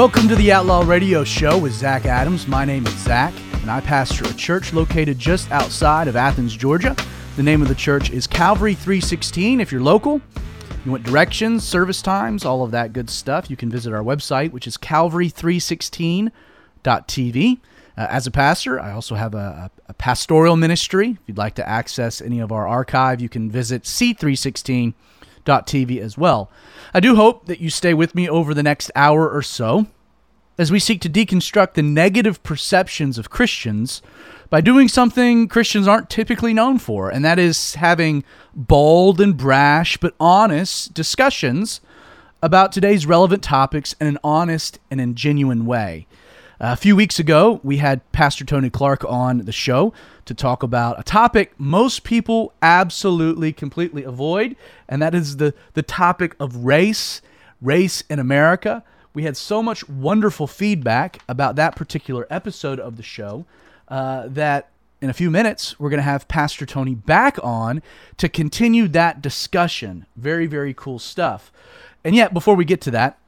Welcome to the Outlaw Radio Show with Zach Adams. My name is Zach, and I pastor a church located just outside of Athens, Georgia. The name of the church is Calvary 316. If you're local, you want directions, service times, all of that good stuff, you can visit our website, which is calvary316.tv. Uh, as a pastor, I also have a, a, pastoral ministry. If you'd like to access any of our archive, you can visit c316.tv as well. I do hope that you stay with me over the next hour or so as we seek to deconstruct the negative perceptions of Christians by doing something Christians aren't typically known for, and that is having bold and brash but honest discussions about today's relevant topics in an honest and in genuine way. A few weeks ago, we had Pastor Tony Clark on the show to talk about a topic most people absolutely completely avoid, and that is the, the topic of race, race in America. We had so much wonderful feedback about that particular episode of the show uh, that in a few minutes, we're going to have Pastor Tony back on to continue that discussion. Very, very cool stuff. And yet, before we get to that,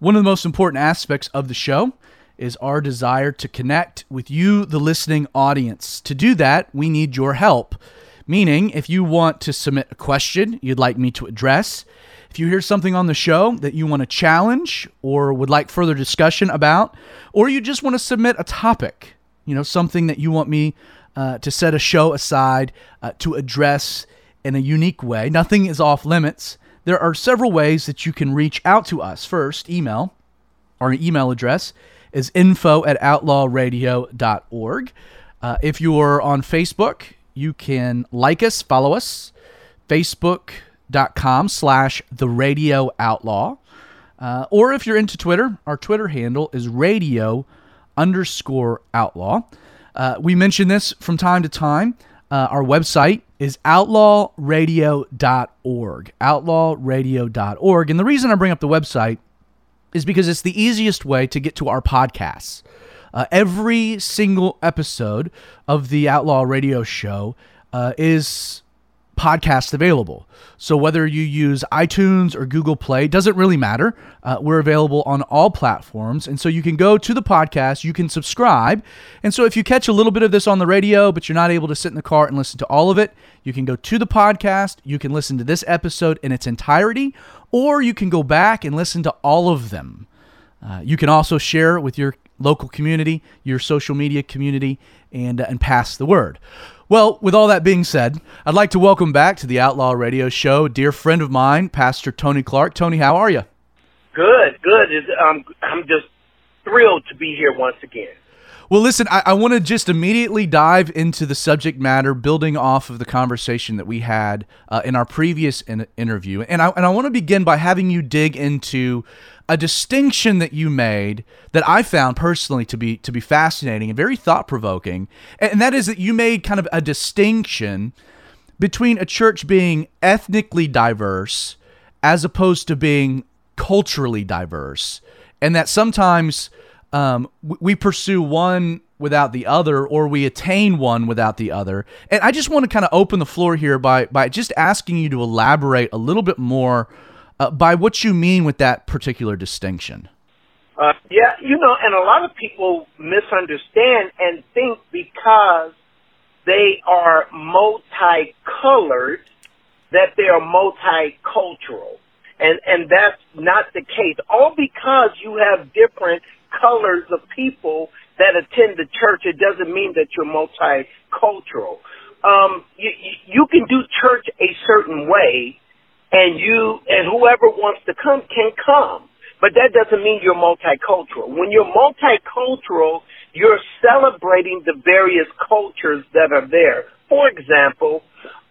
one of the most important aspects of the show is our desire to connect with you, the listening audience. To do that, we need your help. Meaning, if you want to submit a question you'd like me to address, if you hear something on the show that you want to challenge or would like further discussion about, or you just want to submit a topic, you know, something that you want me uh, to set a show aside uh, to address in a unique way, nothing is off limits. There are several ways that you can reach out to us. First, email. Our email address is info at outlawradio.org. Uh, if you're on Facebook, you can like us, follow us, facebook.com slash the radio outlaw. Uh, or if you're into Twitter, our Twitter handle is radio underscore outlaw. Uh, we mention this from time to time. Uh, our website is outlawradio.org. Outlawradio.org. And the reason I bring up the website is because it's the easiest way to get to our podcasts. Uh, every single episode of the Outlaw Radio Show uh, is podcast available. So whether you use iTunes or Google Play, doesn't really matter. Uh, we're available on all platforms. And so you can go to the podcast, you can subscribe. And so if you catch a little bit of this on the radio, but you're not able to sit in the car and listen to all of it, you can go to the podcast, you can listen to this episode in its entirety, or you can go back and listen to all of them. Uh, you can also share with your local community, your social media community, and, uh, and pass the word. Well, with all that being said, I'd like to welcome back to the Outlaw Radio Show dear friend of mine, Pastor Tony Clark. Tony, how are you? Good, good. Um, I'm just thrilled to be here once again. Well, listen, I, I want to just immediately dive into the subject matter, building off of the conversation that we had uh, in our previous in- interview. And I, and I want to begin by having you dig into a distinction that you made that I found personally to be to be fascinating and very thought provoking, and that is that you made kind of a distinction between a church being ethnically diverse as opposed to being culturally diverse, and that sometimes um, we pursue one without the other, or we attain one without the other. And I just want to kind of open the floor here by by just asking you to elaborate a little bit more uh, by what you mean with that particular distinction. Uh, yeah, you know, and a lot of people misunderstand and think because they are multicolored that they are multicultural. And, and that's not the case. All because you have different colors of people that attend the church, it doesn't mean that you're multicultural. Um, you, you can do church a certain way, and you and whoever wants to come can come. But that doesn't mean you're multicultural. When you're multicultural, you're celebrating the various cultures that are there. For example,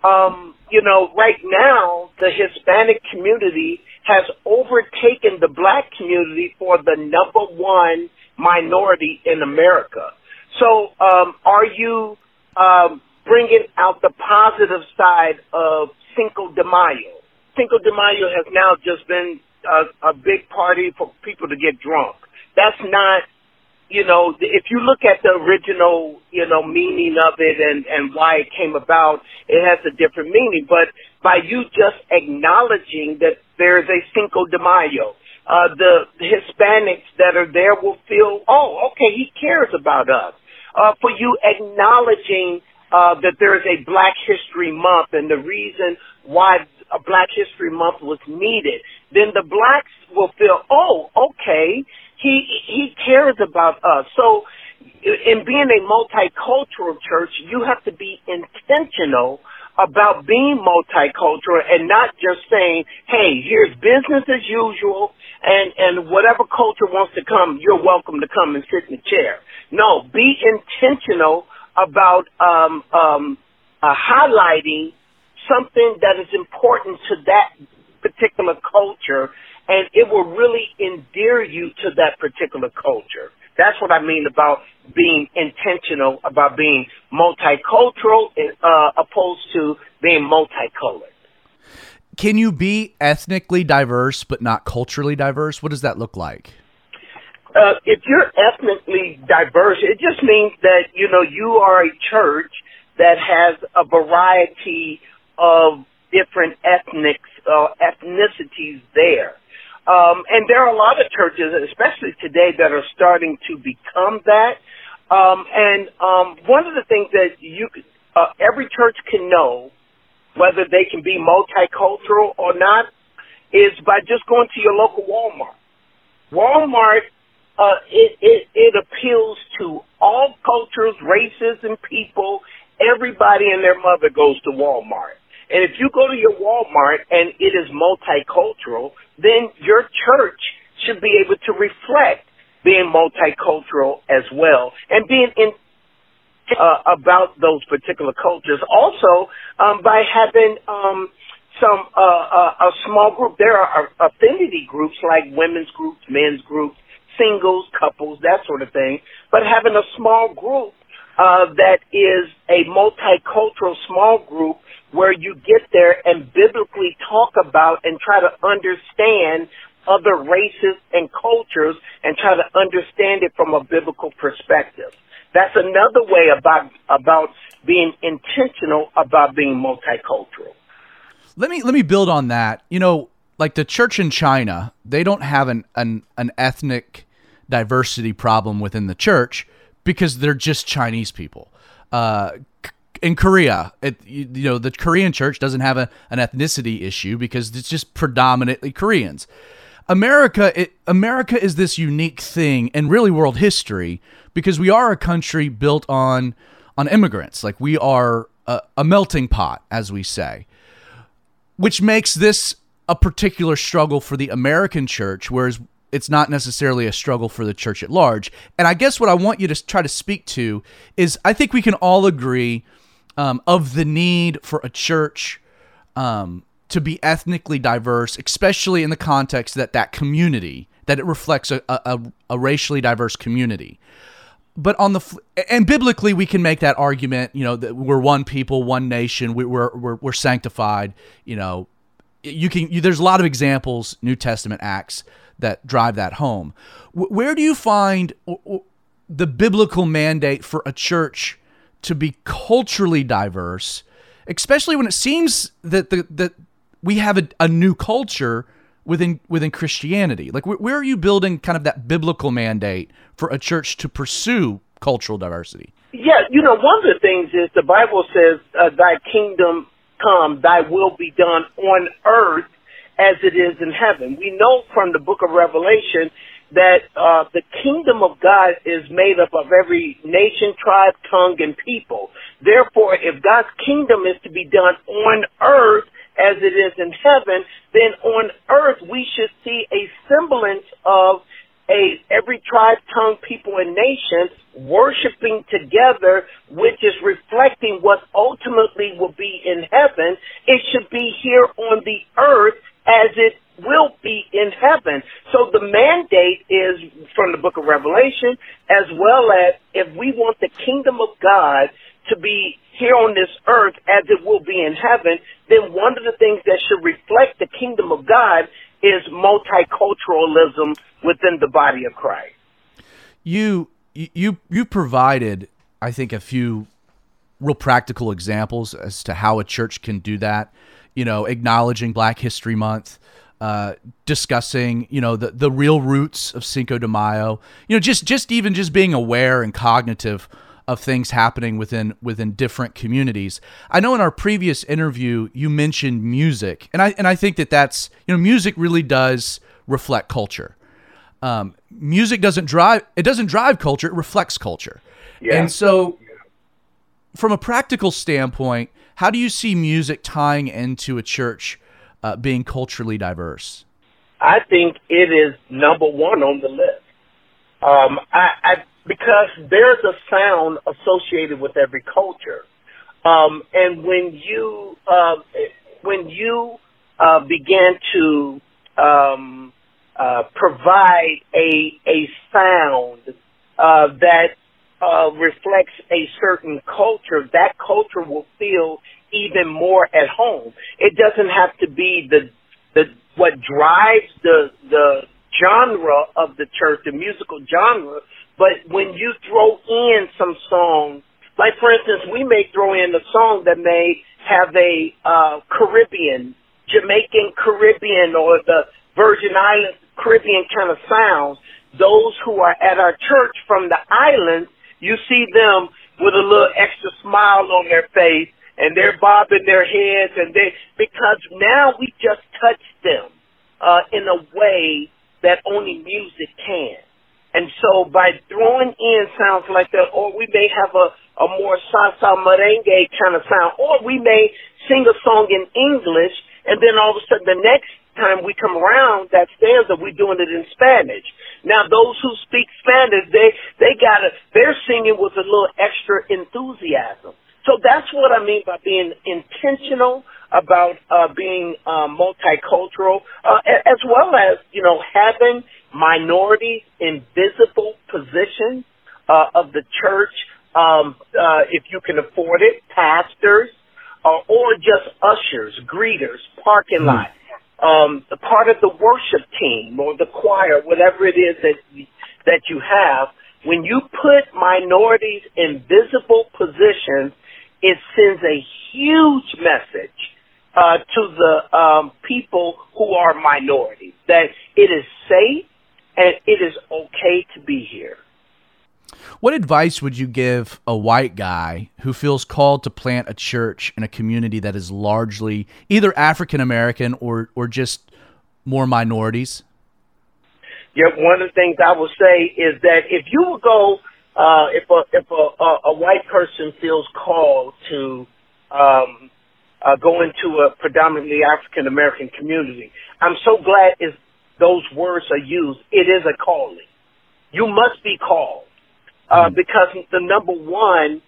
um, you know, right now the Hispanic community has overtaken the black community for the number one minority in America. So, um, are you um, bringing out the positive side of Cinco de Mayo? Cinco de Mayo has now just been a, a big party for people to get drunk. That's not, you know, if you look at the original, you know, meaning of it and, and why it came about, it has a different meaning. But by you just acknowledging that there is a Cinco de Mayo, uh, the Hispanics that are there will feel, oh, okay, he cares about us. Uh, for you acknowledging uh, that there is a Black History Month and the reason why a Black History Month was needed, then the blacks will feel, oh, okay, he he cares about us. So, in being a multicultural church, you have to be intentional about being multicultural and not just saying, hey, here's business as usual and, and whatever culture wants to come, you're welcome to come and sit in the chair. No, be intentional about um, um, uh, highlighting something that is important to that particular culture, and it will really endear you to that particular culture. That's what I mean about being intentional, about being multicultural, uh, opposed to being multicolored. Can you be ethnically diverse but not culturally diverse? What does that look like? Uh, if you're ethnically diverse, it just means that you know you are a church that has a variety of different ethnics, uh, ethnicities there. Um, and there are a lot of churches, especially today, that are starting to become that. Um, and um, one of the things that you, uh, every church can know whether they can be multicultural or not is by just going to your local Walmart. Walmart, uh, it, it, it appeals to all cultures, races, and people. Everybody and their mother goes to Walmart. And if you go to your Walmart and it is multicultural, then your church should be able to reflect being multicultural as well and being in uh, about those particular cultures. Also, um, by having um, some uh, uh, a small group, there are affinity groups like women's groups, men's groups, singles, couples, that sort of thing. But having a small group uh, that is a multicultural small group where you get there and biblically talk about and try to understand other races and cultures and try to understand it from a biblical perspective. That's another way about about being intentional about being multicultural. Let me let me build on that. You know, like the church in China, they don't have an an, an ethnic diversity problem within the church because they're just Chinese people. Uh, in Korea, it, you, know, the Korean church doesn't have a, an ethnicity issue because it's just predominantly Koreans. America, it, America is this unique thing in really world history because we are a country built on on immigrants. Like we are a, a melting pot, as we say, which makes this a particular struggle for the American church, whereas it's not necessarily a struggle for the church at large. And I guess what I want you to try to speak to is I think we can all agree um, of the need for a church um, to be ethnically diverse, especially in the context that that community that it reflects a, a, a racially diverse community. But on the and biblically, we can make that argument. You know that we're one people, one nation. We, we're we're we're sanctified. You know, you can. You, there's a lot of examples, New Testament acts that drive that home. Where do you find the biblical mandate for a church to be culturally diverse, especially when it seems that the that we have a, a new culture within within Christianity? Like, where, where are you building kind of that biblical mandate for a church to pursue cultural diversity? Yeah, you know, one of the things is the Bible says, uh, "Thy kingdom come, Thy will be done on earth as it is in heaven. We know from the book of Revelation that uh, the kingdom of God is made up of every nation, tribe, tongue, and people. Therefore, if God's kingdom is to be done on earth as it is in heaven, then on earth we should see a semblance of a every tribe, tongue, people, and nation worshiping together, which is reflecting what ultimately will be in heaven. It should be here on the earth as it will be in heaven. So the mandate is from the book of Revelation, as well as if we want the kingdom of God to be here on this earth as it will be in heaven, then one of the things that should reflect the kingdom of God is multiculturalism within the body of Christ. You you you provided, I think, a few real practical examples as to how a church can do that you know, acknowledging Black History Month, uh, discussing, you know, the, the real roots of Cinco de Mayo. You know, just just even just being aware and cognitive of things happening within within different communities. I know in our previous interview you mentioned music, and I and I think that that's you know music really does reflect culture. Um, music doesn't drive it doesn't drive culture; it reflects culture. Yeah. And so, from a practical standpoint, how do you see music tying into a church uh, being culturally diverse? I think it is number one on the list. Um, I, I because there's a sound associated with every culture, um, and when you uh, when you uh, begin to um, uh, provide a a sound uh, that uh, reflects a certain culture, that culture will feel even more at home. It doesn't have to be the the what drives the the genre of the church, the musical genre, but when you throw in some songs, like for instance, we may throw in a song that may have a uh, Caribbean, Jamaican Caribbean, or the Virgin Islands Caribbean kind of sound. Those who are at our church from the islands, you see them with a little extra smile on their face and they're bobbing their heads and they because now we just touch them uh, in a way that only music can. And so by throwing in sounds like that, or we may have a, a more salsa merengue kind of sound, or we may sing a song in English, and then all of a sudden the next time we come around that stanza, we're doing it in Spanish. Now those who speak Spanish, they they got to they're singing with a little extra enthusiasm. So that's what I mean by being intentional about uh, being uh, multicultural, uh, as well as you know having minorities in visible positions uh, of the church, um, uh, if you can afford it, pastors, uh, or just ushers, greeters, parking mm. lot, um, part of the worship team or the choir, whatever it is that that you have. When you put minorities in visible positions it sends a huge message uh, to the um, people who are minorities that it is safe and it is okay to be here. What advice would you give a white guy who feels called to plant a church in a community that is largely either African American or, or just more minorities? Yeah, one of the things I will say is that if you will go uh, if a if a, a, a white person feels called to um, uh, go into a predominantly African American community, I'm so glad is those words are used. It is a calling. You must be called uh, mm-hmm. because the number one,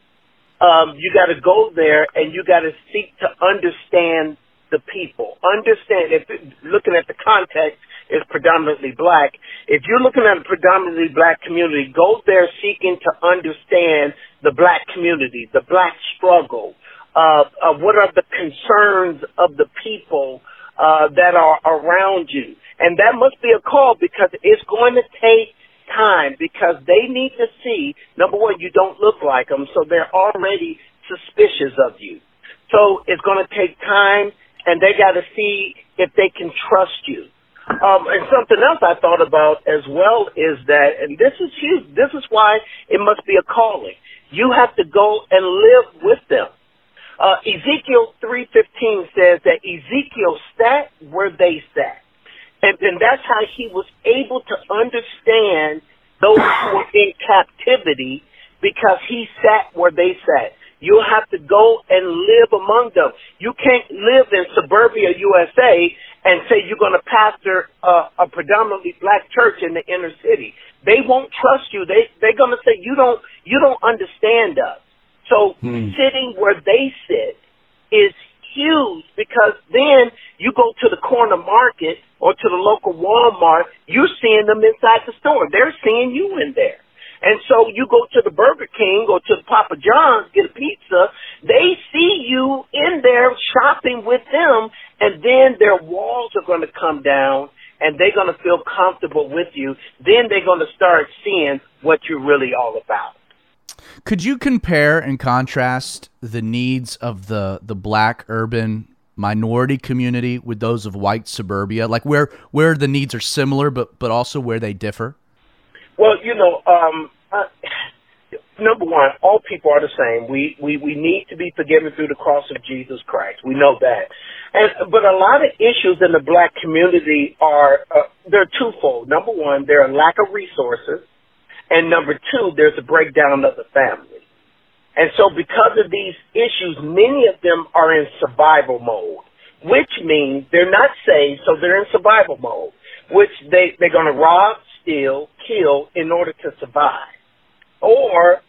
um, you got to go there and you got to seek to understand the people. Understand if looking at the context is predominantly black. If you're looking at a predominantly black community, go there seeking to understand the black community, the black struggle, uh, uh, what are the concerns of the people uh, that are around you. And that must be a call because it's going to take time because they need to see, number one, you don't look like them, so they're already suspicious of you. So it's going to take time and they got to see if they can trust you. Um, and something else I thought about as well is that, and this is huge, this is why it must be a calling. You have to go and live with them. Uh, Ezekiel 3.15 says that Ezekiel sat where they sat. And, and that's how he was able to understand those who were in captivity because he sat where they sat. You'll have to go and live among them. You can't live in suburbia USA and say you're going to pastor a, a predominantly black church in the inner city. They won't trust you. They they're going to say you don't you don't understand us. So hmm. sitting where they sit is huge because then you go to the corner market or to the local Walmart, you're seeing them inside the store. They're seeing you in there. And so you go to the Burger King or to the Papa John's, get a pizza, they see you in there shopping with them, and then their walls are going to come down and they're going to feel comfortable with you. Then they're going to start seeing what you're really all about. Could you compare and contrast the needs of the, the black urban minority community with those of white suburbia? Like where where the needs are similar, but but also where they differ. Well, you know, um, number one, all people are the same. We we we need to be forgiven through the cross of Jesus Christ. We know that. And but a lot of issues in the black community are uh, they're twofold. Number one, there are lack of resources, and number two, there's a breakdown of the family. And so because of these issues, many of them are in survival mode, which means they're not saved, so they're in survival mode, which they, they're going to rob, steal, kill in order to survive or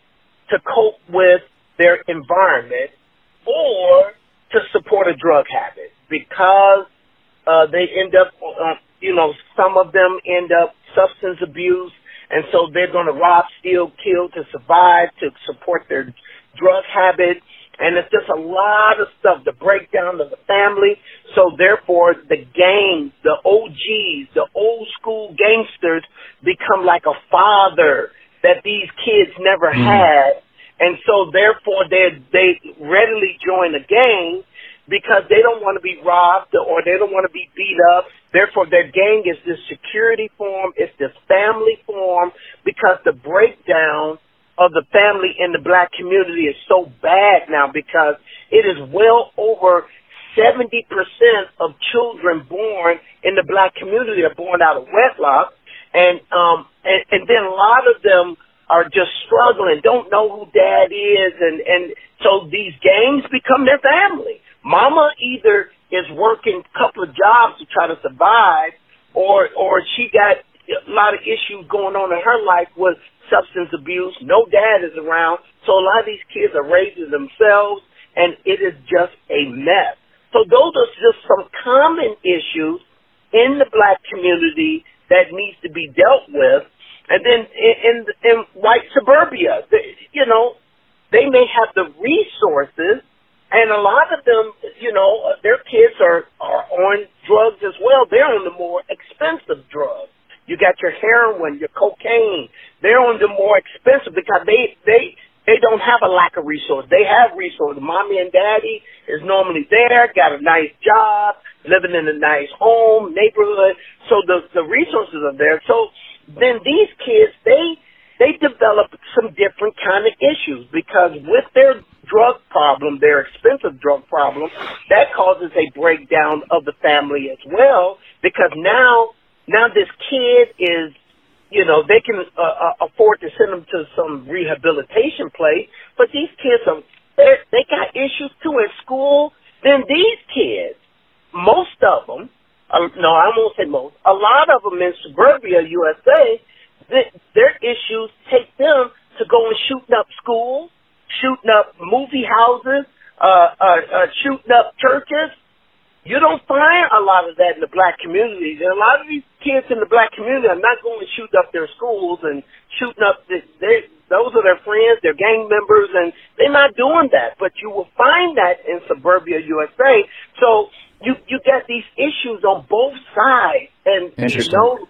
to cope with their environment or to support a drug habit because uh, they end up, uh, you know, some of them end up substance abuse, and so they're going to rob, steal, kill to survive, to support their drug habit, and it's just a lot of stuff, the breakdown of the family. So therefore, the gangs, the OGs, the old school gangsters become like a father that these kids never mm. had. And so therefore they they readily join a gang because they don't want to be robbed or they don't want to be beat up. Therefore their gang is this security form, it's this family form because the breakdown of the family in the black community is so bad now because it is well over 70% of children born in the black community are born out of wedlock and um and, and then a lot of them are just struggling, don't know who dad is, and and so these gangs become their family. Mama either is working a couple of jobs to try to survive, or or she got a lot of issues going on in her life with substance abuse. No dad is around, so a lot of these kids are raising themselves, and it is just a mess. So those are just some common issues in the black community that needs to be dealt with. And then in, in, in white suburbia, you know, they may have the resources, and a lot of them, you know, their kids are, are on drugs as well. They're on the more expensive drugs. You got your heroin, your cocaine. They're on the more expensive because they, they, they don't have a lack of resources. They have resources. Mommy and daddy is normally there, got a nice job, living in a nice home, neighborhood. So the, the resources are there. So then these kids, they, they develop some different kind of issues because with their drug problem, their expensive drug problem, that causes a breakdown of the family as well because now, now this kid is, you know, they can uh, uh, afford to send them to some rehabilitation place, but these kids are, they got issues too at school. Then these kids, most of them, uh, no, I won't say most, a lot of them in suburbia USA, th- their issues take them to go and shooting up schools, shooting up movie houses, uh, uh, uh, shooting up churches. You don't find a lot of that in the black communities. And a lot of these kids in the black community are not going to shoot up their schools and shooting up the, they, those are their friends, their gang members, and they're not doing that. But you will find that in suburbia USA. So you you get these issues on both sides, and, and you know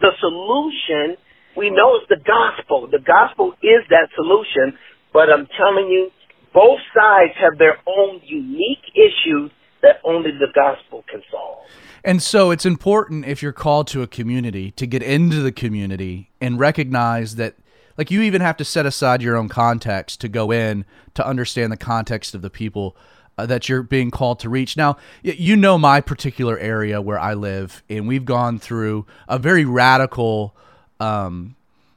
the solution. We know it's the gospel. The gospel is that solution, but I'm telling you, both sides have their own unique issues that only the gospel can solve. And so it's important if you're called to a community to get into the community and recognize that like you even have to set aside your own context to go in to understand the context of the people uh, that you're being called to reach. Now, you know my particular area where I live, and we've gone through a very radical um,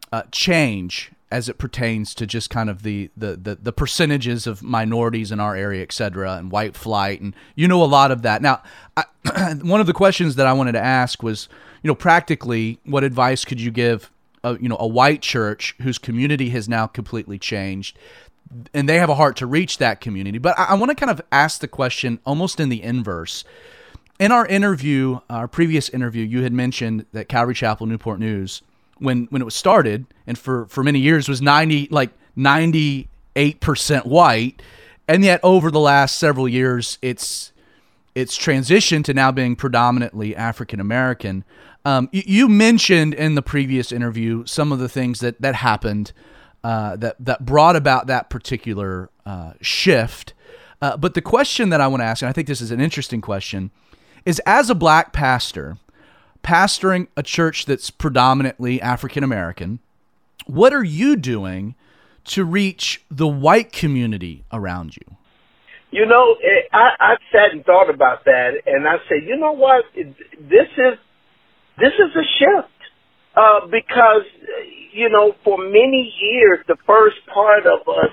uh, change as it pertains to just kind of the, the, the the percentages of minorities in our area, et cetera, and white flight, and you know a lot of that. Now, I, one of the questions that I wanted to ask was, you know, practically, what advice could you give? A, you know, a white church whose community has now completely changed and they have a heart to reach that community. But I, I want to kind of ask the question almost in the inverse. In our interview, our previous interview, you had mentioned that Calvary Chapel Newport News, when when it was started, and for for many years was ninety like ninety eight percent white, and yet over the last several years, it's it's transitioned to now being predominantly African American. Um, you, you mentioned in the previous interview some of the things that that happened uh, that that brought about that particular uh, shift. Uh, but the question that I want to ask, and I think this is an interesting question, is as a black pastor, pastoring a church that's predominantly African American, what are you doing to reach the white community around you? You know, I, I've sat and thought about that, and I said, you know what? This is this is a shift uh, because you know, for many years, the first part of us,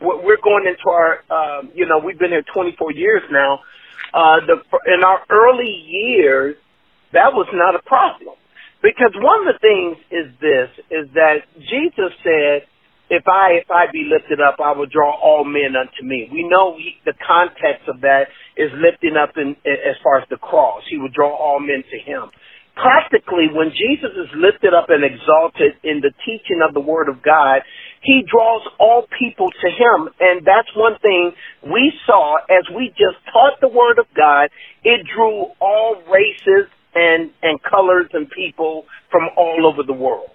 we're going into our, um, you know, we've been here 24 years now. Uh, the in our early years, that was not a problem because one of the things is this: is that Jesus said if I if I be lifted up, I will draw all men unto me. We know he, the context of that is lifting up in, as far as the cross. He would draw all men to him. Practically, when Jesus is lifted up and exalted in the teaching of the Word of God, he draws all people to him. And that's one thing we saw as we just taught the Word of God. It drew all races and, and colors and people from all over the world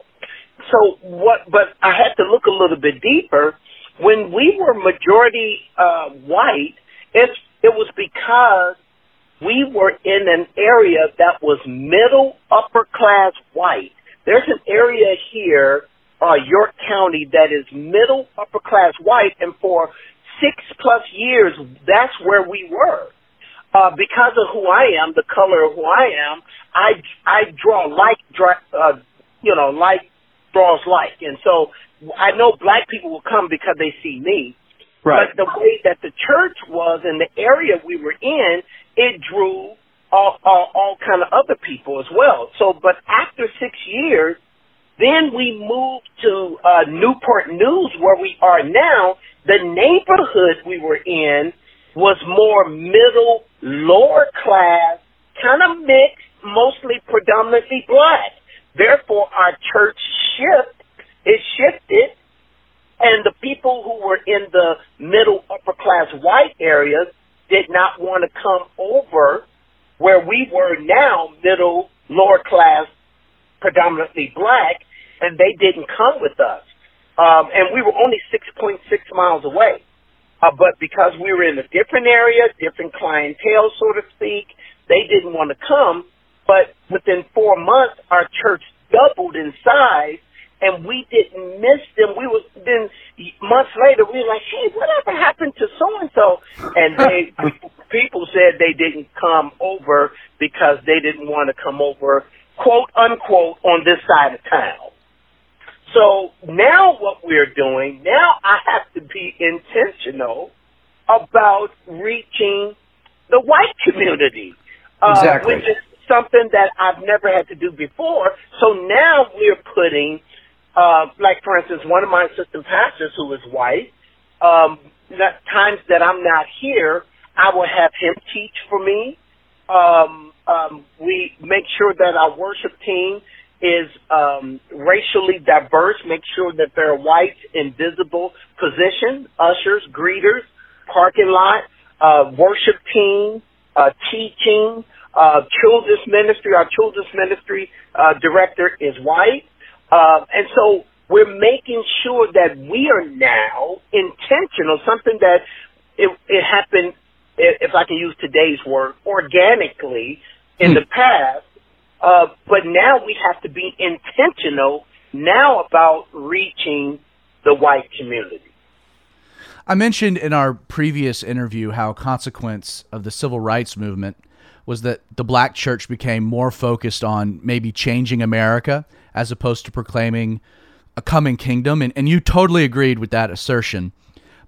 so what? But I had to look a little bit deeper. When we were majority uh, white, it it was because we were in an area that was middle upper class white. There's an area here, uh, York County, that is middle upper class white, and for six plus years, that's where we were. Uh, because of who I am, the color of who I am, I I draw like, uh, you know, like draws like. And so I know black people will come because they see me. Right. But the way that the church was in the area we were in, it drew all, all, all kind of other people as well. So, but after six years, then we moved to uh, Newport News, where we are now. The neighborhood we were in was more middle, lower class, kind of mixed, mostly predominantly black. Therefore, our church shift is shifted, and the people who were in the middle upper class white areas did not want to come over where we were now, middle lower class, predominantly black, and they didn't come with us. Um, and we were only 6.6 miles away. Uh, but because we were in a different area, different clientele, so to speak, they didn't want to come. But within four months, our church doubled in size, and we didn't miss them. We was then months later, we were like, "Hey, whatever happened to so and so?" And they people said they didn't come over because they didn't want to come over, quote unquote, on this side of town. So now what we're doing, now I have to be intentional about reaching the white community. Uh, exactly. Which is something that I've never had to do before. So now we're putting, uh, like for instance, one of my assistant pastors who is white, um, times that I'm not here, I will have him teach for me. Um, um, we make sure that our worship team is um, racially diverse, make sure that they're white in visible position, ushers, greeters, parking lot, uh, worship team, uh, teaching, uh, children's ministry, our children's ministry uh, director is white. Uh, and so we're making sure that we are now intentional, something that it, it happened, if I can use today's word, organically in hmm. the past. Uh, but now we have to be intentional now about reaching the white community. I mentioned in our previous interview how a consequence of the civil rights movement – was that the black church became more focused on maybe changing America as opposed to proclaiming a coming kingdom and, and you totally agreed with that assertion.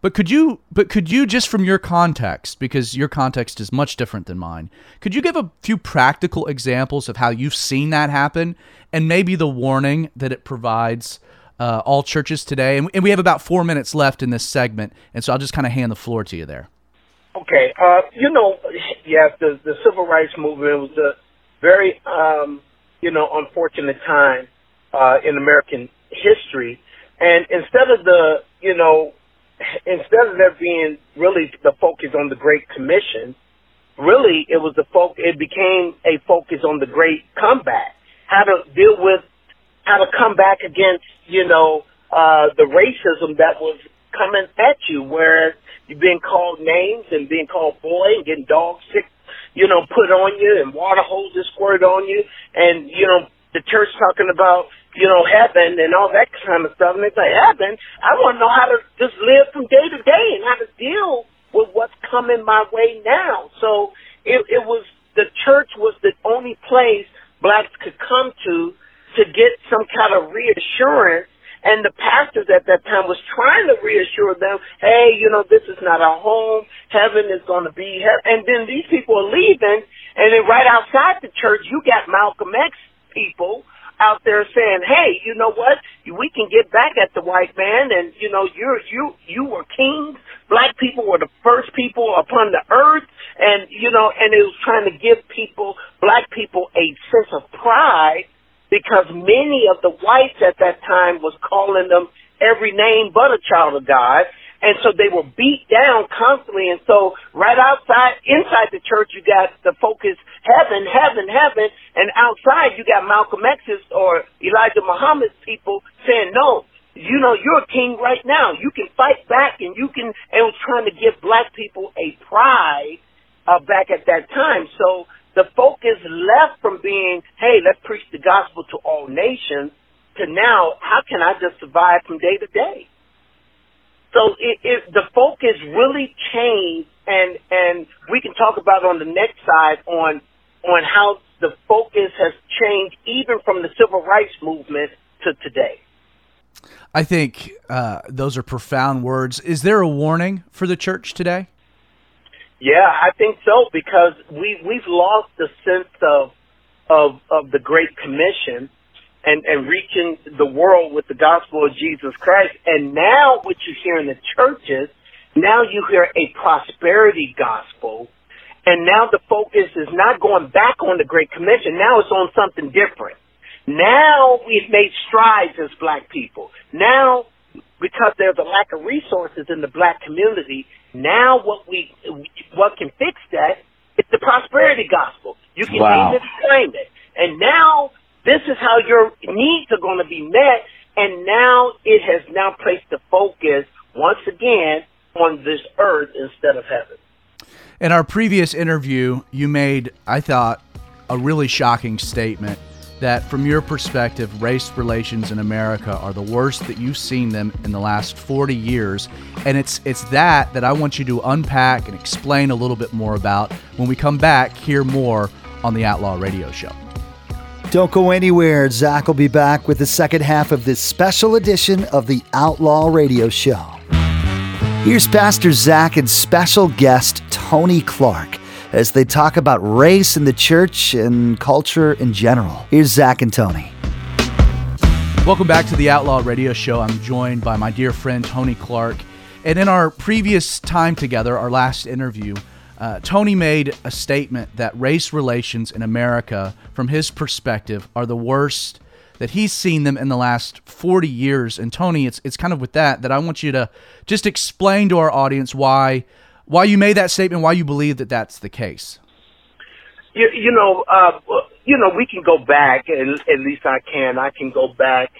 But could you but could you just from your context because your context is much different than mine. Could you give a few practical examples of how you've seen that happen and maybe the warning that it provides uh, all churches today? And, and we have about 4 minutes left in this segment and so I'll just kind of hand the floor to you there. Okay, uh, you know, yes, the the civil rights movement was a very, um, you know, unfortunate time uh, in American history, and instead of the, you know, instead of there being really the focus on the Great Commission, really it was the focus. It became a focus on the Great Comeback, how to deal with, how to come back against, you know, uh, the racism that was coming at you, where you're being called names and being called boy and getting dog sick, you know, put on you and water hoses squirted on you and, you know, the church talking about, you know, heaven and all that kind of stuff. And it's like, heaven, I want to know how to just live from day to day and how to deal with what's coming my way now. So it, it was, the church was the only place blacks could come to to get some kind of reassurance and the pastors at that time was trying to reassure them, hey, you know, this is not our home. Heaven is going to be heaven. And then these people are leaving. And then right outside the church, you got Malcolm X people out there saying, "Hey, you know what? We can get back at the white man, and you know, you're you you were kings. Black people were the first people upon the earth, and you know, and it was trying to give people, black people, a sense of pride because many of the whites at that time was calling them every name but a child of God. And so they were beat down constantly. And so right outside, inside the church, you got the focus heaven, heaven, heaven. And outside, you got Malcolm X's or Elijah Muhammad's people saying, no, you know, you're a king right now. You can fight back and you can, and was trying to give black people a pride uh, back at that time. So the focus left from being, hey, let's preach the gospel to all nations, to now, how can I just survive from day to day? So it, it, the focus really changed, and and we can talk about on the next side on on how the focus has changed even from the civil rights movement to today. I think uh, those are profound words. Is there a warning for the church today? Yeah, I think so because we we've lost the sense of of of the Great Commission and and reaching the world with the gospel of Jesus Christ. And now what you hear in the churches, now you hear a prosperity gospel. And now the focus is not going back on the Great Commission. Now it's on something different. Now we've made strides as black people. Now because there's a lack of resources in the black community. Now, what we what can fix that is the prosperity gospel. You can wow. name it, claim it, and now this is how your needs are going to be met. And now it has now placed the focus once again on this earth instead of heaven. In our previous interview, you made, I thought, a really shocking statement that from your perspective, race relations in America are the worst that you've seen them in the last 40 years. And it's it's that that I want you to unpack and explain a little bit more about when we come back, hear more on the Outlaw Radio Show. Don't go anywhere. Zach will be back with the second half of this special edition of the Outlaw Radio Show. Here's Pastor Zach and special guest Tony Clark as they talk about race in the church and culture in general. Here's Zach and Tony. Welcome back to the Outlaw Radio Show. I'm joined by my dear friend Tony Clark. And in our previous time together, our last interview, uh, Tony made a statement that race relations in America, from his perspective, are the worst that he's seen them in the last 40 years. And Tony, it's it's kind of with that that I want you to just explain to our audience why why you made that statement, why you believe that that's the case. You, you know, uh, you know, we can go back, and at least I can. I can go back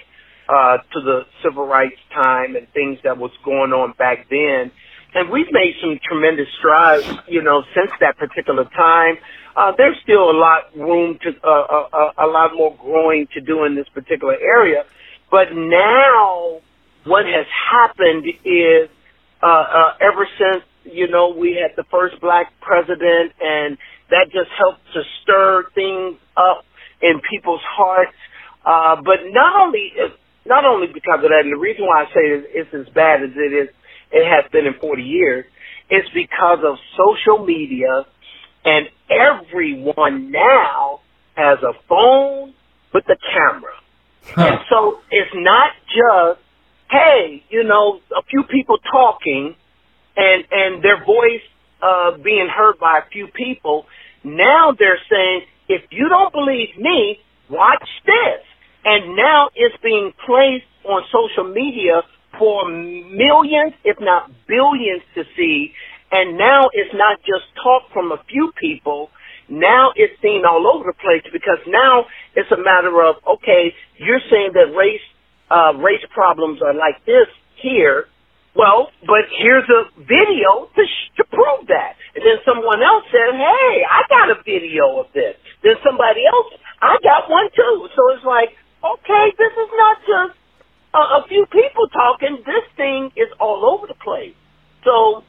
uh, to the civil rights time and things that was going on back then, and we've made some tremendous strides. You know, since that particular time, uh, there's still a lot room to uh, uh, uh, a lot more growing to do in this particular area. But now, what has happened is uh, uh, ever since you know, we had the first black president and that just helped to stir things up in people's hearts. Uh, but not only, not only because of that, and the reason why I say it's as bad as it is, it has been in 40 years, it's because of social media and everyone now has a phone with a camera. Huh. And so it's not just, hey, you know, a few people talking and and their voice uh, being heard by a few people. Now they're saying, if you don't believe me, watch this. And now it's being placed on social media for millions, if not billions, to see. And now it's not just talk from a few people. Now it's seen all over the place because now it's a matter of okay, you're saying that race uh, race problems are like this here, well, but here's a video to, sh- to prove that. And then someone else said, hey, I got a video of this. Then somebody else, I got one too. So it's like, okay, this is not just a, a few people talking. This thing is all over the place. So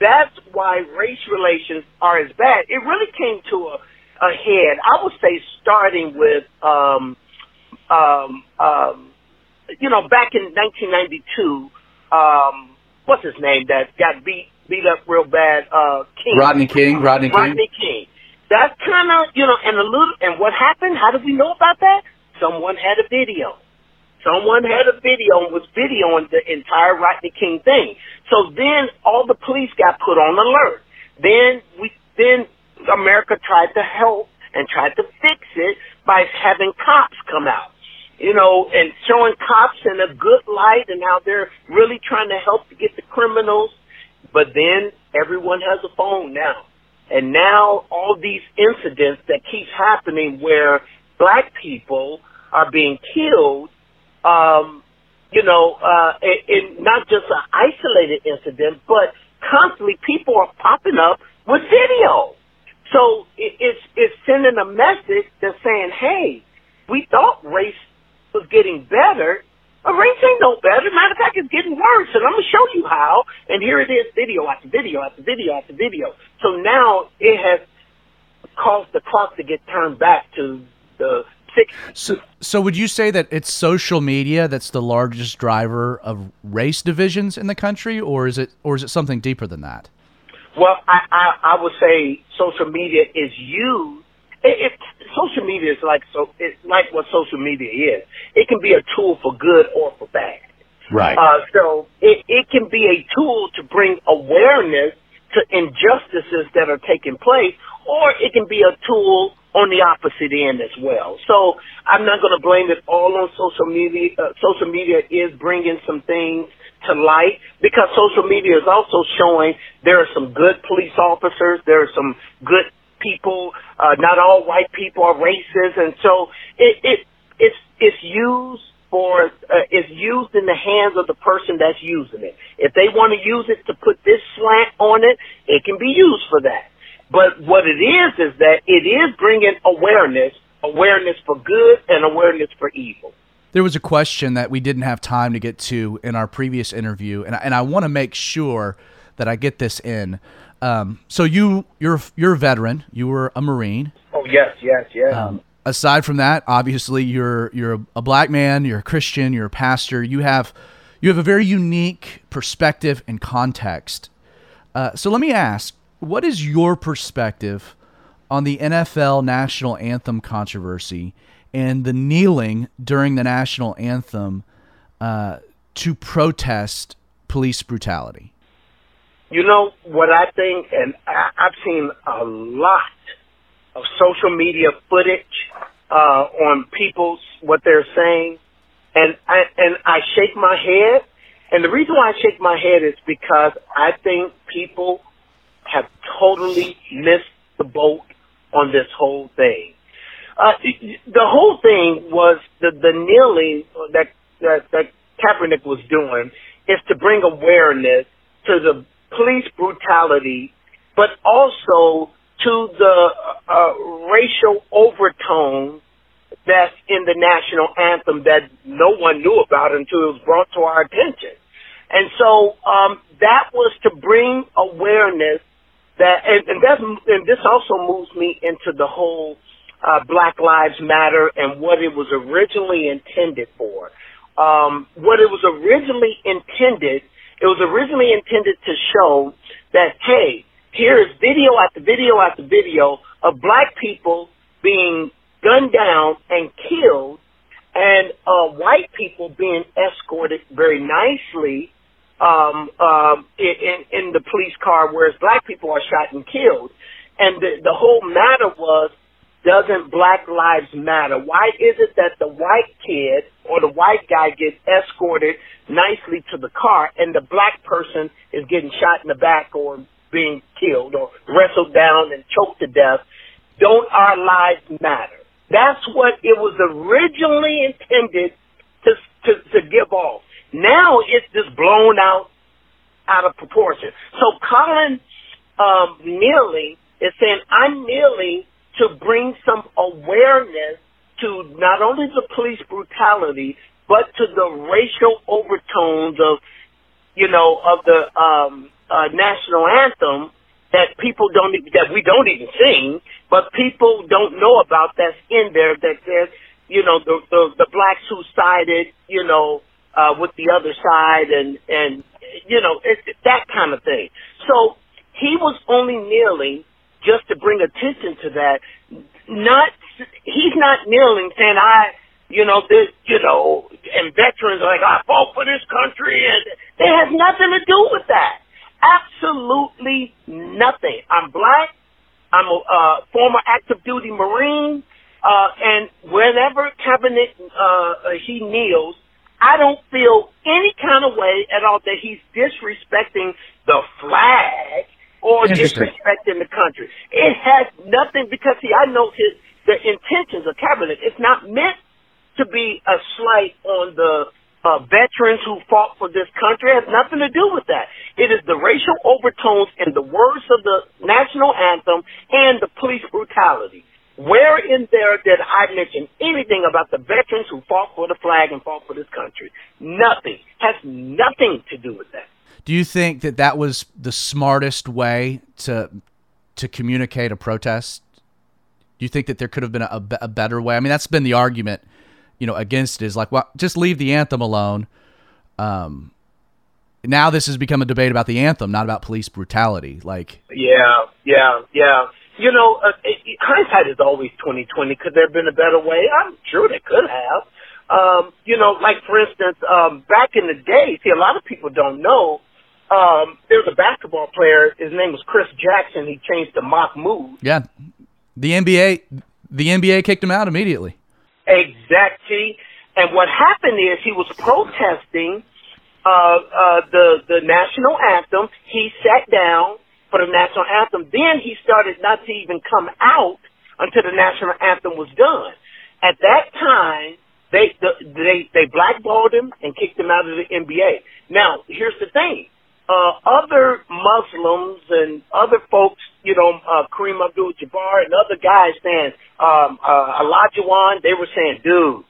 that's why race relations are as bad. It really came to a, a head. I would say starting with, um, um, um, you know, back in 1992, um, what's his name that got beat beat up real bad? Uh, King. Rodney King. Rodney King. Rodney King. That's kind of you know, and a little. And what happened? How did we know about that? Someone had a video. Someone had a video and was videoing the entire Rodney King thing. So then all the police got put on alert. Then we then America tried to help and tried to fix it by having cops come out you know, and showing cops in a good light and how they're really trying to help to get the criminals. But then everyone has a phone now. And now all these incidents that keep happening where black people are being killed, um, you know, uh, in, in not just an isolated incident, but constantly people are popping up with video. So it, it's, it's sending a message that's saying, hey, we thought race was getting better, a race ain't no better. Matter of fact, it's getting worse, and I'm gonna show you how. And here it is, video after video after video after video. So now it has caused the clock to get turned back to the six. So, so would you say that it's social media that's the largest driver of race divisions in the country, or is it, or is it something deeper than that? Well, I, I, I would say social media is used it, it, social media is like so. It's like what social media is. It can be a tool for good or for bad. Right. Uh, so it, it can be a tool to bring awareness to injustices that are taking place, or it can be a tool on the opposite end as well. So I'm not going to blame it all on social media. Uh, social media is bringing some things to light because social media is also showing there are some good police officers, there are some good people. Uh, not all white people are racist, and so it, it it's it's used for uh, it's used in the hands of the person that's using it. If they want to use it to put this slant on it, it can be used for that. But what it is is that it is bringing awareness, awareness for good and awareness for evil. There was a question that we didn't have time to get to in our previous interview, and I, and I want to make sure that I get this in. Um, so you you're you're a veteran. You were a Marine. Oh yes, yes, yes. Um, aside from that, obviously you're you're a, a, black man. You're a Christian. You're a pastor. You have you have a very unique perspective and context. Uh, so let me ask, what is your perspective on the NFL national anthem controversy and the kneeling during the national anthem uh, to protest police brutality? You know what I think, and I, I've seen a lot of social media footage uh, on people's what they're saying, and I and I shake my head. And the reason why I shake my head is because I think people have totally missed the boat on this whole thing. Uh, the whole thing was the the kneeling that that that Kaepernick was doing is to bring awareness to the police brutality, but also to the uh, racial overtone that's in the national anthem that no one knew about until it was brought to our attention. And so um, that was to bring awareness that, and, and that, and this also moves me into the whole uh, Black Lives Matter and what it was originally intended for. Um, what it was originally intended it was originally intended to show that, hey, here is video after video after video of black people being gunned down and killed and uh, white people being escorted very nicely um, um, in, in the police car, whereas black people are shot and killed. And the, the whole matter was doesn't Black Lives Matter? Why is it that the white kid or the white guy gets escorted nicely to the car and the black person is getting shot in the back or being killed or wrestled down and choked to death? Don't our lives matter? That's what it was originally intended to, to, to give off. Now it's just blown out out of proportion. So Colin um, kneeling is saying, I'm kneeling to bring some awareness to not only the police brutality, but to the racial overtones of, you know, of the um, uh, national anthem that people don't, that we don't even sing, but people don't know about that's in there that says, you know, the, the, the blacks who sided, you know, uh, with the other side and, and, you know, it, that kind of thing. So he was only kneeling just to bring attention to that. Not, he's not kneeling saying, I, you know, this, you know, and veterans are like, I fought for this country and it has nothing to do with that. Absolutely nothing. I'm black. I'm a uh, former active duty Marine. Uh, and whenever Kaepernick, uh, he kneels, I don't feel any kind of way at all that he's disrespecting the flag or disrespecting the country. It has nothing because see, I know his the intentions of Kaepernick. It's not meant to be a slight on the uh, veterans who fought for this country. It has nothing to do with that. It is the racial overtones in the words of the national anthem and the police brutality. Where in there did I mention anything about the veterans who fought for the flag and fought for this country? Nothing. Has nothing to do with that. Do you think that that was the smartest way to to communicate a protest? Do you think that there could have been a, a better way? I mean, that's been the argument, you know, against it is like, well, just leave the anthem alone. Um, now this has become a debate about the anthem, not about police brutality. Like, yeah, yeah, yeah you know, uh, it, hindsight is always twenty twenty. Could there have been a better way? I'm sure they could have. Um, you know, like for instance, um, back in the day, see, a lot of people don't know. Um, there was a basketball player. His name was Chris Jackson. He changed to Mahmoud. Yeah, the NBA, the NBA kicked him out immediately. Exactly. And what happened is he was protesting uh, uh, the the national anthem. He sat down for the national anthem. Then he started not to even come out until the national anthem was done. At that time, they the, they they blackballed him and kicked him out of the NBA. Now, here's the thing: uh, other Muslims and other folks, you know, uh, Kareem Abdul-Jabbar and other guys saying, um, uh, Olajuwon, they were saying, dude,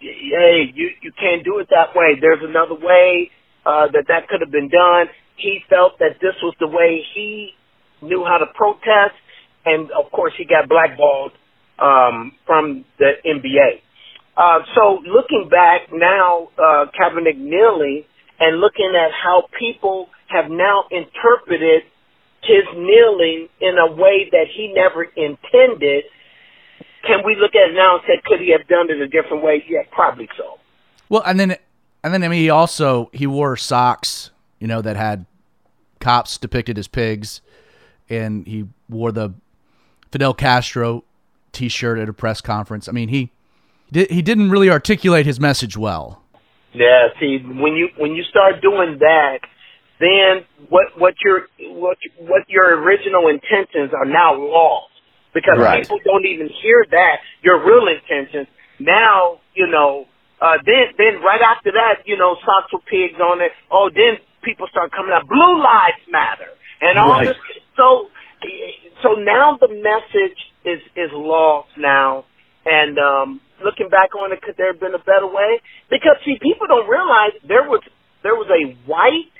hey, you you can't do it that way. There's another way uh, that that could have been done he felt that this was the way he knew how to protest, and of course he got blackballed um, from the NBA. Uh, so looking back now, uh, Kaepernick kneeling and looking at how people have now interpreted his kneeling in a way that he never intended, can we look at it now and say, could he have done it a different way? Yeah, probably so. Well, and then, and then I mean, he also he wore socks you know, that had cops depicted as pigs, and he wore the Fidel Castro T-shirt at a press conference. I mean, he he didn't really articulate his message well. Yeah, see, when you when you start doing that, then what what your what what your original intentions are now lost because right. people don't even hear that your real intentions. Now, you know, uh, then then right after that, you know, socks with pigs on it. Oh, then people start coming out. Blue lives matter, and all right. this. So, so now the message is is lost now, and um, looking back on it, could there have been a better way? Because see, people don't realize there was there was a white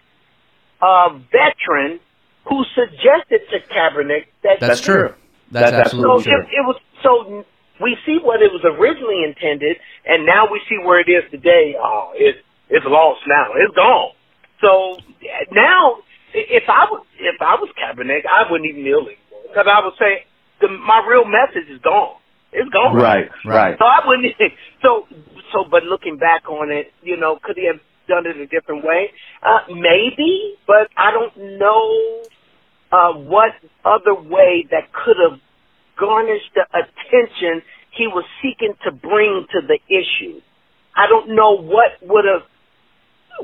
uh, veteran who suggested to Kaepernick that that's true. That's, that's absolutely so true. It, it was so we see what it was originally intended, and now we see where it is today. Oh, it it's lost now. It's gone. So now, if I was if I was Kaepernick, I wouldn't even kneel anymore because I would say the, my real message is gone. It's gone. Right, right. So I wouldn't. So so, but looking back on it, you know, could he have done it a different way? Uh, maybe, but I don't know uh, what other way that could have garnished the attention he was seeking to bring to the issue. I don't know what would have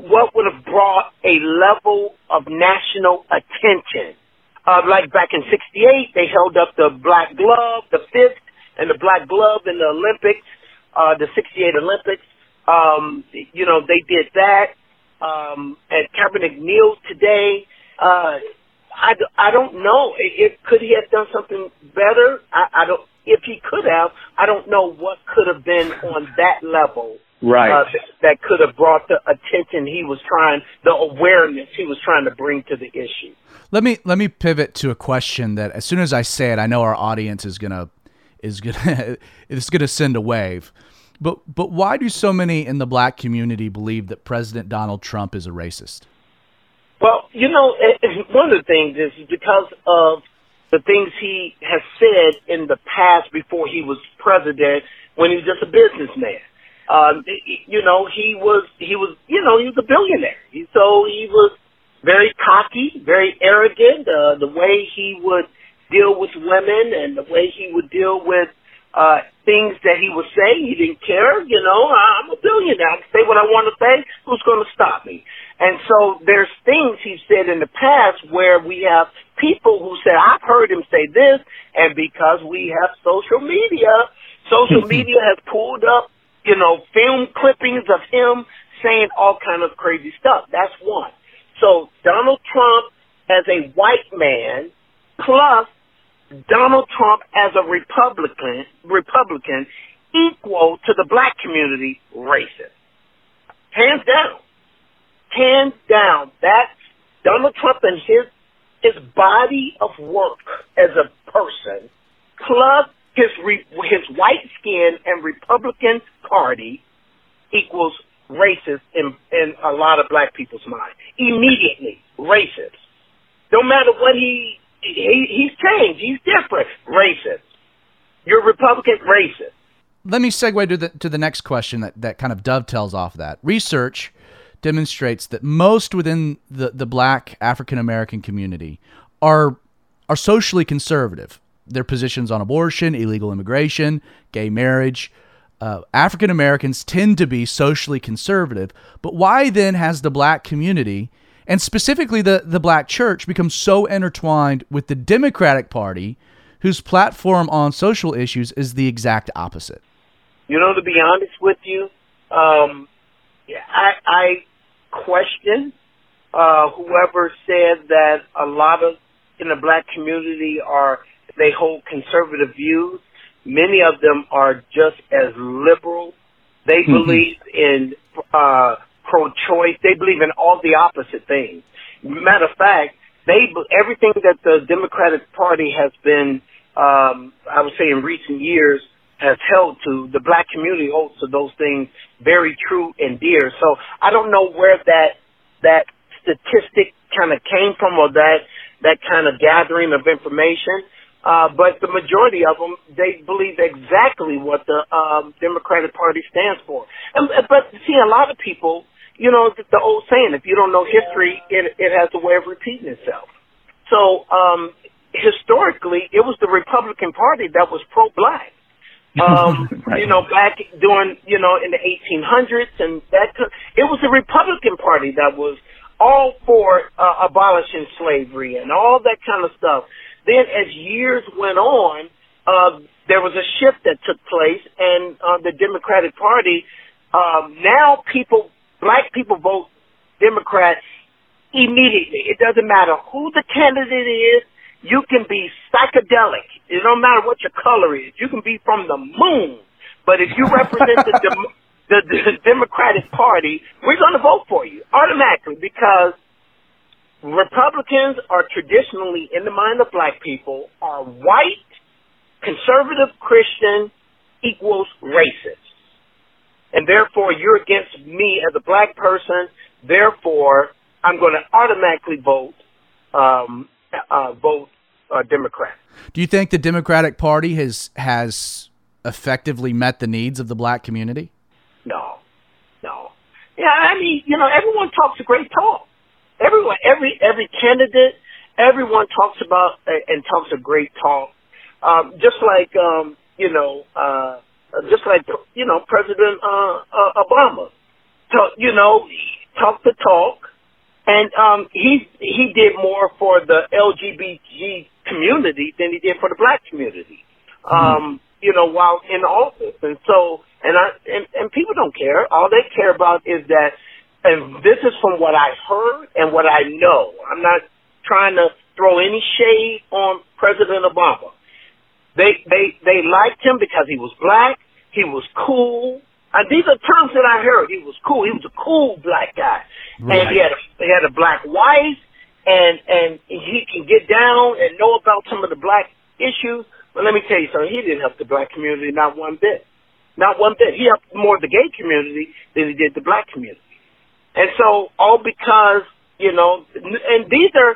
what would have brought a level of national attention. Uh, like back in 68, they held up the black glove, the fifth, and the black glove in the Olympics, uh, the 68 Olympics. Um, you know, they did that. um, at Kaepernick kneels today. Uh, I, I don't know. It, it, could he have done something better? I, I don't. If he could have, I don't know what could have been on that level. Right. Uh, that could have brought the attention he was trying, the awareness he was trying to bring to the issue. Let me let me pivot to a question that, as soon as I say it, I know our audience is gonna is gonna is gonna send a wave. But but why do so many in the black community believe that President Donald Trump is a racist? Well, you know, one of the things is because of the things he has said in the past before he was president, when he was just a businessman. Um, you know, he was he was you know he was a billionaire. So he was very cocky, very arrogant. Uh, the way he would deal with women and the way he would deal with uh, things that he would say. He didn't care. You know, I'm a billionaire. I can say what I want to say. Who's going to stop me? And so there's things he said in the past where we have people who said, I've heard him say this, and because we have social media, social media has pulled up, you know, film clippings of him saying all kind of crazy stuff. That's one. So Donald Trump as a white man plus Donald Trump as a Republican, Republican equal to the black community racist. Hands down. Hands down. That's Donald Trump and his his body of work as a person, plus his re, his white skin and Republican Party equals racist in in a lot of black people's mind. Immediately racist. No matter what he he, he's changed. He's different. Racist. You're Republican racist. Let me segue to the to the next question that, that kind of dovetails off that. Research demonstrates that most within the, the black African American community are are socially conservative. Their positions on abortion, illegal immigration, gay marriage, uh, African Americans tend to be socially conservative. But why then has the black community and specifically the, the black church become so intertwined with the Democratic Party, whose platform on social issues is the exact opposite. You know, to be honest with you, um, I, I question uh, whoever said that a lot of in the black community are they hold conservative views. Many of them are just as liberal. They mm-hmm. believe in uh, pro-choice. They believe in all the opposite things. Matter of fact, they everything that the Democratic Party has been, um, I would say, in recent years has held to. The black community holds to those things very true and dear. So I don't know where that that statistic kind of came from or that that kind of gathering of information. Uh, but the majority of them, they believe exactly what the um, Democratic Party stands for. And, but see, a lot of people you know, the old saying, if you don't know history, it, it has a way of repeating itself. So, um, historically, it was the Republican Party that was pro-black. Um, right. you know, back during, you know, in the 1800s and that, it was the Republican Party that was all for uh, abolishing slavery and all that kind of stuff. Then as years went on, uh, there was a shift that took place and uh, the Democratic Party, um, now people black people vote Democrat immediately. It doesn't matter who the candidate is. You can be psychedelic. It don't matter what your color is. You can be from the moon. But if you represent the, dem- the, the Democratic Party, we're going to vote for you automatically because Republicans are traditionally, in the mind of black people, are white, conservative Christian equals racist and therefore you're against me as a black person. Therefore, I'm going to automatically vote um, uh, vote uh, Democrat. Do you think the Democratic Party has has effectively met the needs of the black community? No, no. Yeah, I mean, you know, everyone talks a great talk. Everyone, every every candidate, everyone talks about and talks a great talk. Um, just like um, you know, uh, uh, just like you know President uh, uh, Obama, talk, you know, talk the talk, and um, he he did more for the LGBT community than he did for the black community. Mm-hmm. Um, you know, while in office, and so and I and, and people don't care. All they care about is that and this is from what I heard and what I know. I'm not trying to throw any shade on President Obama. They they they liked him because he was black. He was cool. And these are terms that I heard. He was cool. He was a cool black guy, right. and he had a, he had a black wife, and and he can get down and know about some of the black issues. But let me tell you something. He didn't help the black community not one bit, not one bit. He helped more the gay community than he did the black community. And so all because you know, and these are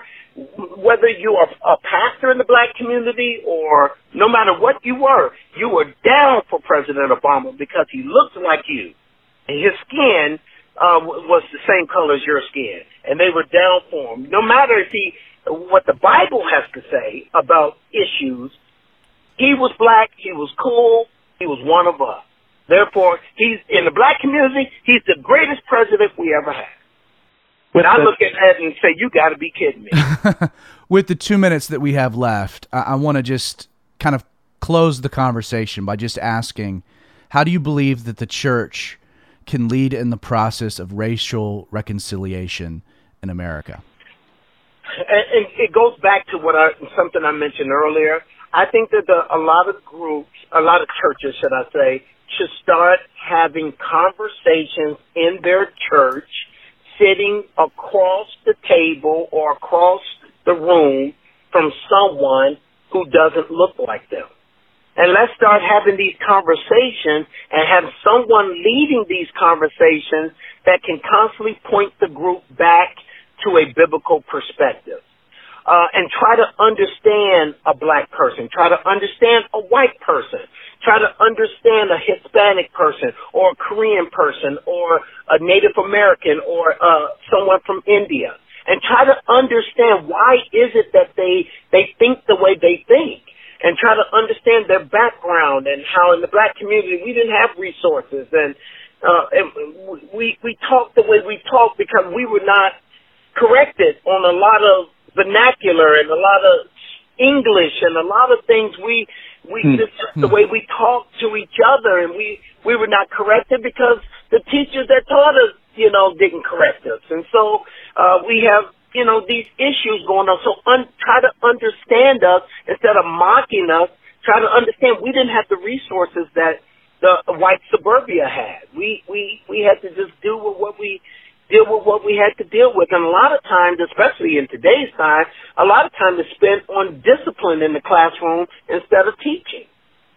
whether you are a pastor in the black community or no matter what you were, you were down for President Obama because he looked like you. And his skin uh, was the same color as your skin. And they were down for him. No matter if he, what the Bible has to say about issues, he was black, he was cool, he was one of us. Therefore, he's in the black community, he's the greatest president we ever had. When I look at that and say, "You got to be kidding me." With the two minutes that we have left, I, I want to just kind of close the conversation by just asking, how do you believe that the church can lead in the process of racial reconciliation in America? And, it goes back to what I, something I mentioned earlier. I think that the, a lot of groups, a lot of churches, should I say, should start having conversations in their church sitting across the table or across the room from someone who doesn't look like them. And let's start having these conversations and have someone leading these conversations that can constantly point the group back to a biblical perspective. Uh, and try to understand a black person, try to understand a white person, try to understand a Hispanic person or a Korean person or a Native American or uh, someone from India and try to understand why is it that they they think the way they think and try to understand their background and how in the black community we didn't have resources and uh and we we talked the way we talked because we were not corrected on a lot of vernacular and a lot of English and a lot of things we we hmm. just the way we talked to each other and we we were not corrected because the teachers that taught us you know didn't correct us. And so uh we have you know these issues going on. So un- try to understand us instead of mocking us. Try to understand we didn't have the resources that the white suburbia had. We we we had to just do with what we deal with what we had to deal with. And a lot of times, especially in today's time, a lot of time is spent on discipline in the classroom instead of teaching.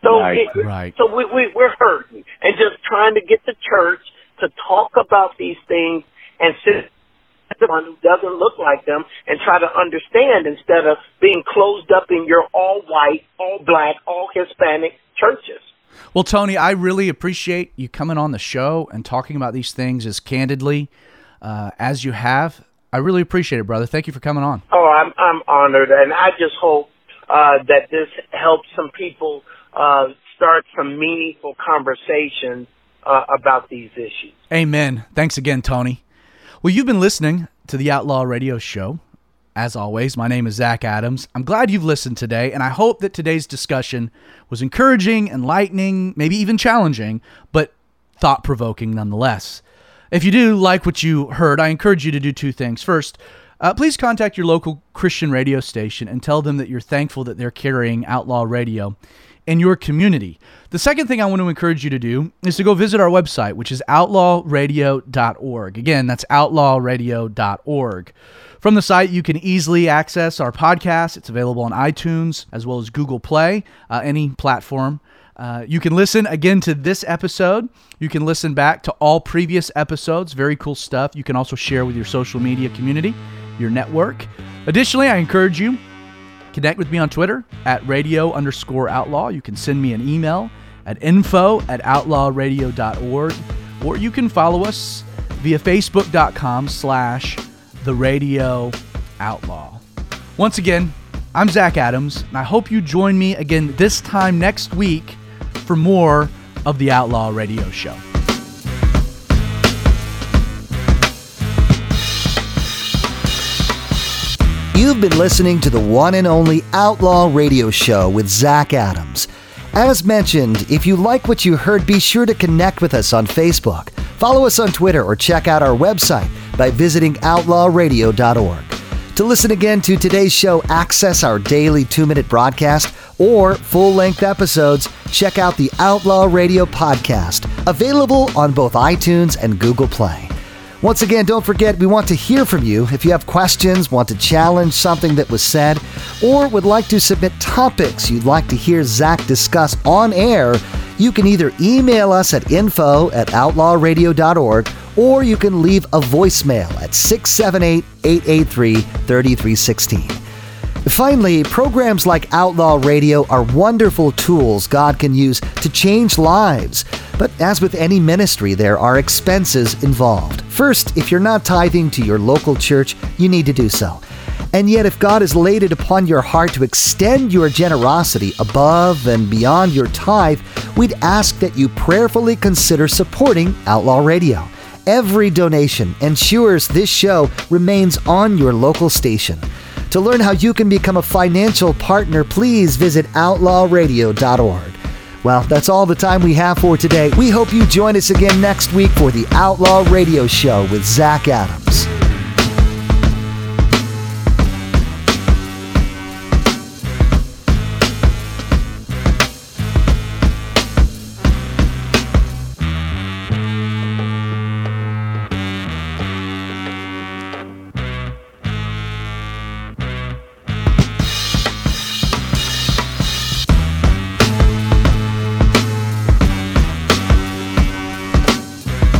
So, right, it, right. so we, we, we're hurting and just trying to get the church to talk about these things and sit someone who doesn't look like them and try to understand instead of being closed up in your all white, all black, all Hispanic churches. Well, Tony, I really appreciate you coming on the show and talking about these things as candidly uh, as you have. I really appreciate it, brother. Thank you for coming on. Oh, I'm I'm honored, and I just hope uh, that this helps some people uh, start some meaningful conversations uh, about these issues. Amen. Thanks again, Tony. Well, you've been listening to the Outlaw Radio Show. As always, my name is Zach Adams. I'm glad you've listened today, and I hope that today's discussion was encouraging, enlightening, maybe even challenging, but thought provoking nonetheless. If you do like what you heard, I encourage you to do two things. First, uh, please contact your local Christian radio station and tell them that you're thankful that they're carrying Outlaw Radio in your community. The second thing I want to encourage you to do is to go visit our website, which is outlawradio.org. Again, that's outlawradio.org. From the site, you can easily access our podcast. It's available on iTunes as well as Google Play, uh, any platform. Uh, you can listen again to this episode. You can listen back to all previous episodes. Very cool stuff. You can also share with your social media community, your network. Additionally, I encourage you connect with me on Twitter at radio underscore outlaw. You can send me an email at info at outlawradio.org, or you can follow us via facebook.com slash the radio outlaw. Once again, I'm Zach Adams, and I hope you join me again this time next week for more of the Outlaw Radio Show. You've been listening to the one and only Outlaw Radio Show with Zach Adams. As mentioned, if you like what you heard, be sure to connect with us on Facebook Follow us on Twitter or check out our website by visiting outlawradio.org. To listen again to today's show, access our daily two minute broadcast or full length episodes, check out the Outlaw Radio podcast, available on both iTunes and Google Play. Once again, don't forget we want to hear from you. If you have questions, want to challenge something that was said, or would like to submit topics you'd like to hear Zach discuss on air, you can either email us at info at outlawradio.org or you can leave a voicemail at 678 883 3316. Finally, programs like Outlaw Radio are wonderful tools God can use to change lives. But as with any ministry, there are expenses involved. First, if you're not tithing to your local church, you need to do so. And yet, if God has laid it upon your heart to extend your generosity above and beyond your tithe, we'd ask that you prayerfully consider supporting Outlaw Radio. Every donation ensures this show remains on your local station. To learn how you can become a financial partner, please visit outlawradio.org. Well, that's all the time we have for today. We hope you join us again next week for the Outlaw Radio Show with Zach Adams.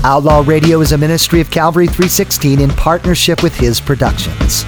Outlaw Radio is a ministry of Calvary 316 in partnership with his productions.